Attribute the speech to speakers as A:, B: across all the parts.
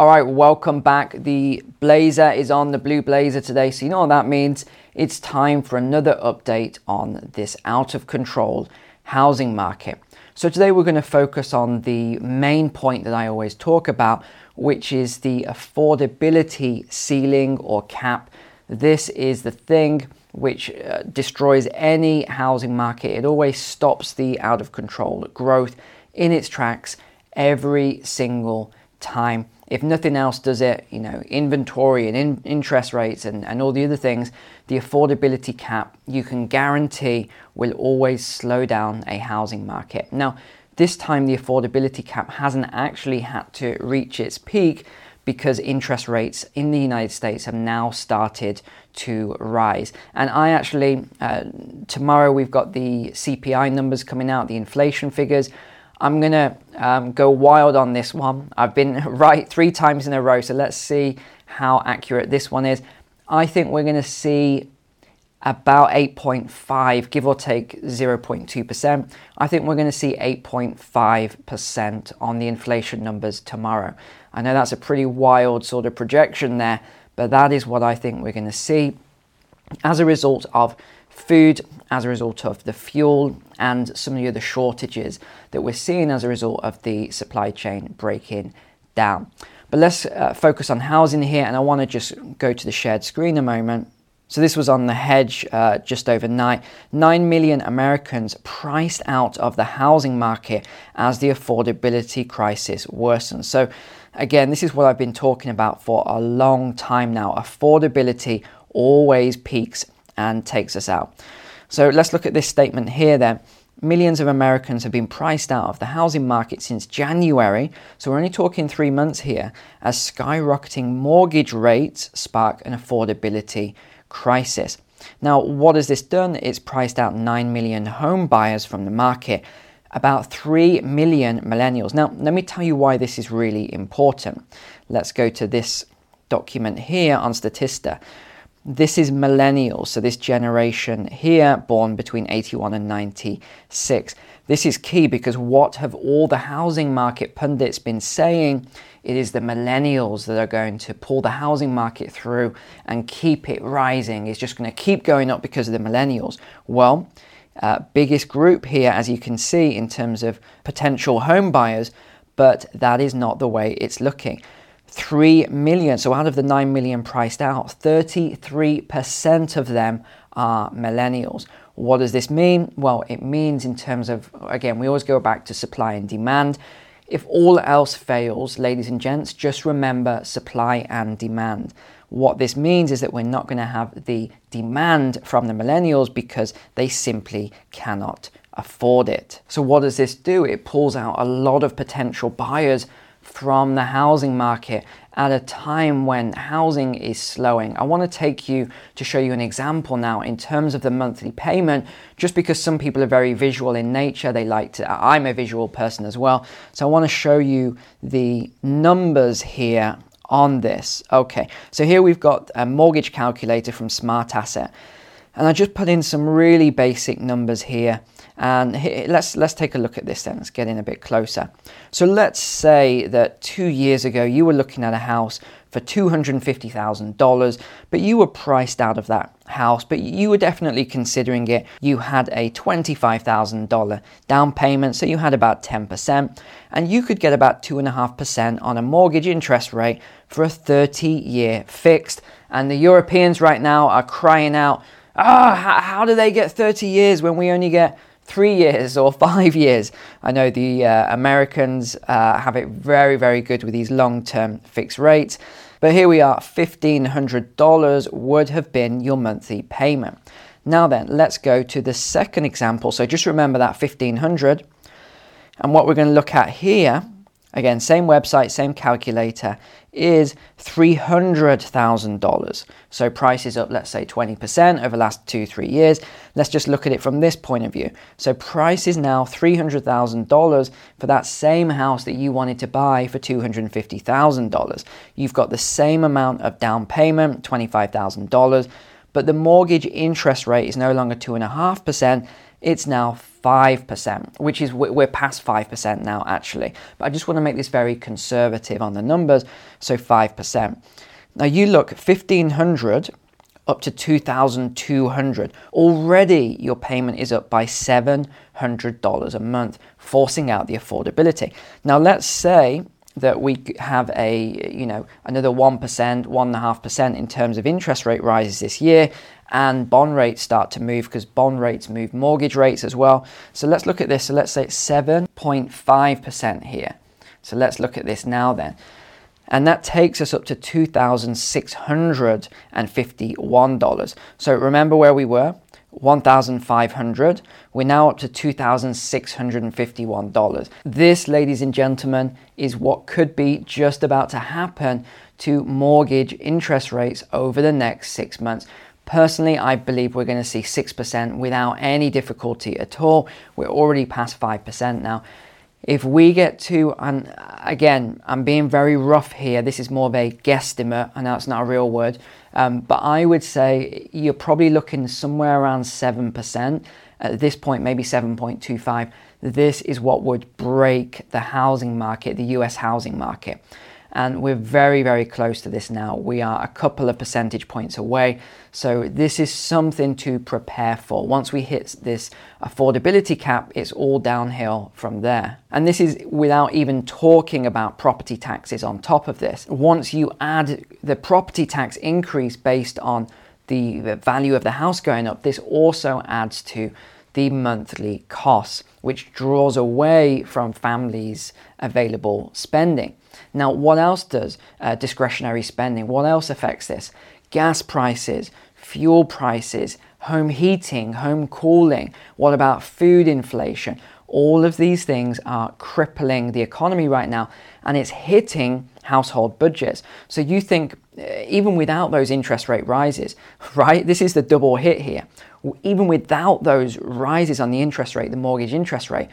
A: All right, welcome back. The Blazer is on the Blue Blazer today, so you know what that means. It's time for another update on this out of control housing market. So, today we're going to focus on the main point that I always talk about, which is the affordability ceiling or cap. This is the thing which uh, destroys any housing market. It always stops the out of control growth in its tracks every single time. If nothing else does it, you know, inventory and in, interest rates and, and all the other things, the affordability cap you can guarantee will always slow down a housing market. Now, this time the affordability cap hasn't actually had to reach its peak because interest rates in the United States have now started to rise. And I actually, uh, tomorrow we've got the CPI numbers coming out, the inflation figures. I'm going to um, go wild on this one. I've been right three times in a row, so let's see how accurate this one is. I think we're going to see about 8.5, give or take 0.2%. I think we're going to see 8.5% on the inflation numbers tomorrow. I know that's a pretty wild sort of projection there, but that is what I think we're going to see as a result of food, as a result of the fuel, and some of the other shortages that we're seeing as a result of the supply chain breaking down. But let's uh, focus on housing here, and I want to just go to the shared screen a moment. So this was on the hedge uh, just overnight. 9 million Americans priced out of the housing market as the affordability crisis worsens. So again, this is what I've been talking about for a long time now. Affordability always peaks and takes us out. So let's look at this statement here then. Millions of Americans have been priced out of the housing market since January, so we're only talking three months here, as skyrocketing mortgage rates spark an affordability crisis. Now, what has this done? It's priced out 9 million home buyers from the market, about 3 million millennials. Now, let me tell you why this is really important. Let's go to this document here on Statista. This is millennials, so this generation here, born between 81 and 96. This is key because what have all the housing market pundits been saying? It is the millennials that are going to pull the housing market through and keep it rising. It's just going to keep going up because of the millennials. Well, uh, biggest group here, as you can see, in terms of potential home buyers, but that is not the way it's looking. 3 million. So out of the 9 million priced out, 33% of them are millennials. What does this mean? Well, it means in terms of, again, we always go back to supply and demand. If all else fails, ladies and gents, just remember supply and demand. What this means is that we're not going to have the demand from the millennials because they simply cannot afford it. So, what does this do? It pulls out a lot of potential buyers from the housing market at a time when housing is slowing. I want to take you to show you an example now in terms of the monthly payment, just because some people are very visual in nature. They like to, I'm a visual person as well. So I want to show you the numbers here on this. Okay, so here we've got a mortgage calculator from Smart Asset. And I just put in some really basic numbers here and let's let's take a look at this then. Let's get in a bit closer. So let's say that two years ago you were looking at a house for $250,000, but you were priced out of that house, but you were definitely considering it. You had a $25,000 down payment, so you had about 10%, and you could get about 2.5% on a mortgage interest rate for a 30 year fixed. And the Europeans right now are crying out, oh, how, how do they get 30 years when we only get three years or five years. I know the uh, Americans uh, have it very, very good with these long term fixed rates. But here we are $1,500 would have been your monthly payment. Now then, let's go to the second example. So just remember that 1500 and what we're going to look at here Again, same website, same calculator, is $300,000. So price is up, let's say 20% over the last two, three years. Let's just look at it from this point of view. So price is now $300,000 for that same house that you wanted to buy for $250,000. You've got the same amount of down payment, $25,000, but the mortgage interest rate is no longer 2.5%, it's now 5%, which is we're past 5% now actually. But I just want to make this very conservative on the numbers, so 5%. Now you look 1500 up to 2200 already your payment is up by $700 a month forcing out the affordability now let's say that we have a you know another 1% 1.5% in terms of interest rate rises this year and bond rates start to move because bond rates move mortgage rates as well so let's look at this so let's say it's 7.5% here so let's look at this now then and that takes us up to $2,651. So remember where we were? 1,500. We're now up to $2,651. This, ladies and gentlemen, is what could be just about to happen to mortgage interest rates over the next six months. Personally, I believe we're going to see 6% without any difficulty at all. We're already past 5% now. If we get to, and again, I'm being very rough here, this is more of a guesstimate, I know it's not a real word, um, but I would say you're probably looking somewhere around 7%. At this point, maybe 7.25. This is what would break the housing market, the US housing market and we're very, very close to this now. We are a couple of percentage points away. So, this is something to prepare for. Once we hit this affordability cap, it's all downhill from there. And this is without even talking about property taxes on top of this. Once you add the property tax increase based on the, value of the house going up, this also adds to the monthly costs, which draws away from families' available spending. Now, what else does uh, discretionary spending? What else affects this? Gas prices, fuel prices, home heating, home cooling. What about food inflation? All of these things are crippling the economy right now and it's hitting household budgets. So you think, uh, even without those interest rate rises, right? This is the double hit here. Even without those rises on the interest rate, the mortgage interest rate,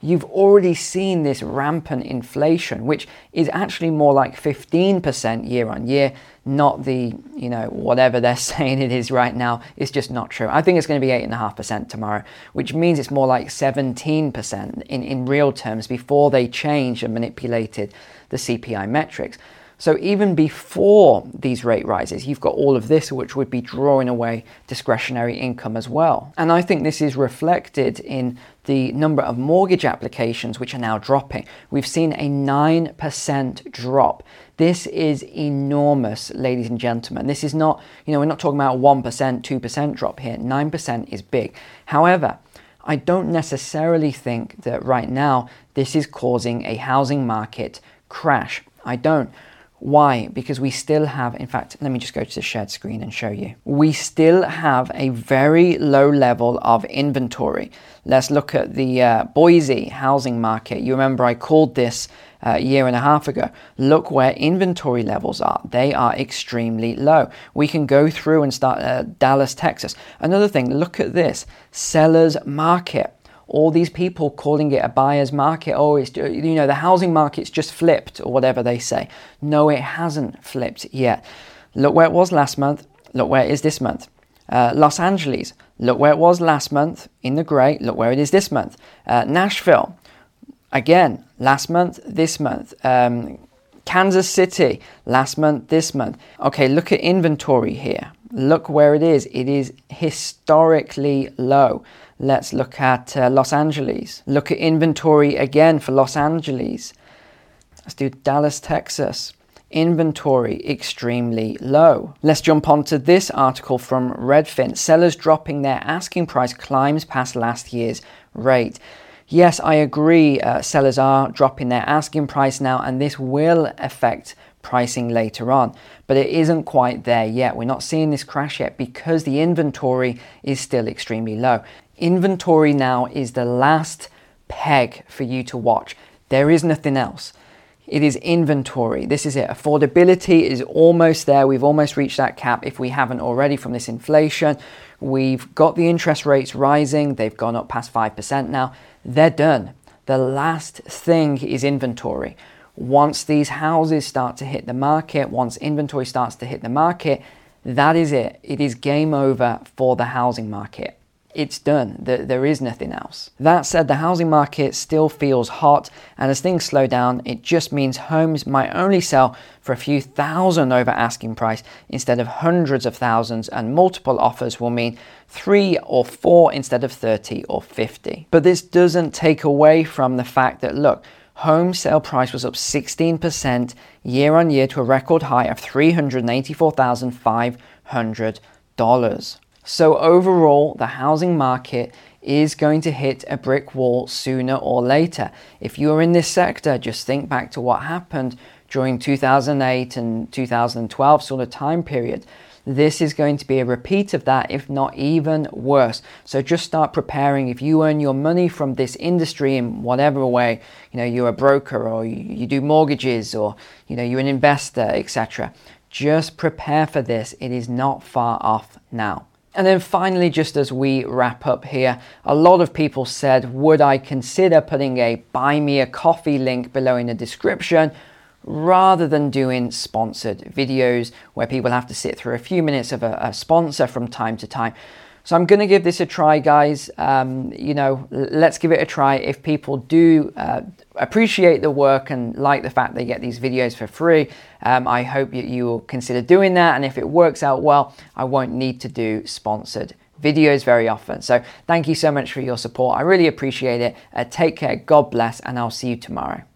A: you've already seen this rampant inflation, which is actually more like 15% year on year, not the, you know, whatever they're saying it is right now. It's just not true. I think it's going to be 8.5% tomorrow, which means it's more like 17% in, in real terms before they changed and manipulated the CPI metrics. So even before these rate rises, you've got all of this, which would be drawing away discretionary income as well. And I think this is reflected in the number of mortgage applications, which are now dropping. We've seen a 9% drop. This is enormous, ladies and gentlemen. This is not, you know, we're not talking about a 1%, 2% drop here. 9% is big. However, I don't necessarily think that right now this is causing a housing market crash. I don't. Why? Because we still have, in fact, let me just go to the shared screen and show you. We still have a very low level of inventory. Let's look at the uh, Boise housing market. You remember I called this uh, a year and a half ago. Look where inventory levels are. They are extremely low. We can go through and start uh, Dallas, Texas. Another thing, look at this seller's market all these people calling it a buyer's market. Oh, it's you know the housing market's just flipped or whatever they say. No, it hasn't flipped yet. Look where it was last month. Look where it is this month. Uh, Los Angeles. Look where it was last month in the grey. Look where it is this month. Uh, Nashville. Again, last month, this month. Um, Kansas City, last month, this month. Okay, look at inventory here. Look where it is. It is historically low. Let's look at uh, Los Angeles. Look at inventory again for Los Angeles. Let's do Dallas, Texas. Inventory extremely low. Let's jump on to this article from Redfin. Sellers dropping their asking price climbs past last year's rate. Yes, I agree. Uh, sellers are dropping their asking price now, and this will affect pricing later on. But it isn't quite there yet. We're not seeing this crash yet because the inventory is still extremely low. Inventory now is the last peg for you to watch. There is nothing else. It is inventory. This is it. Affordability is almost there. We've almost reached that cap if we haven't already from this inflation. We've got the interest rates rising. They've gone up past 5% now. They're done. The last thing is inventory. Once these houses start to hit the market, once inventory starts to hit the market, that is it. It is game over for the housing market. it's done. There is nothing else. That said, the housing market still feels hot, and as things slow down, it just means homes might only sell for a few thousand over asking price instead of hundreds of thousands, and multiple offers will mean three or four instead of 30 or 50. But this doesn't take away from the fact that, look, home sale price was up 16% year on year to a record high of $384,500. So, overall, the housing market is going to hit a brick wall sooner or later. If you're in this sector, just think back to what happened during 2008 and 2012 sort of time period. This is going to be a repeat of that, if not even worse. So just start preparing. If you earn your money from this industry in whatever way, you know, you're a broker or you, do mortgages or, you know, you're an investor, etc. Just prepare for this. It is not far off now. And then finally, just as we wrap up here, a lot of people said, would I consider putting a buy me a coffee link below in the description rather than doing sponsored videos where people have to sit through a few minutes of a, a sponsor from time to time? So I'm going to give this a try, guys. Um, you know, let's give it a try. If people do uh, appreciate the work and like the fact they get these videos for free, um, I hope you, you will consider doing that. And if it works out well, I won't need to do sponsored videos very often. So thank you so much for your support. I really appreciate it. Uh, take care. God bless, and I'll see you tomorrow.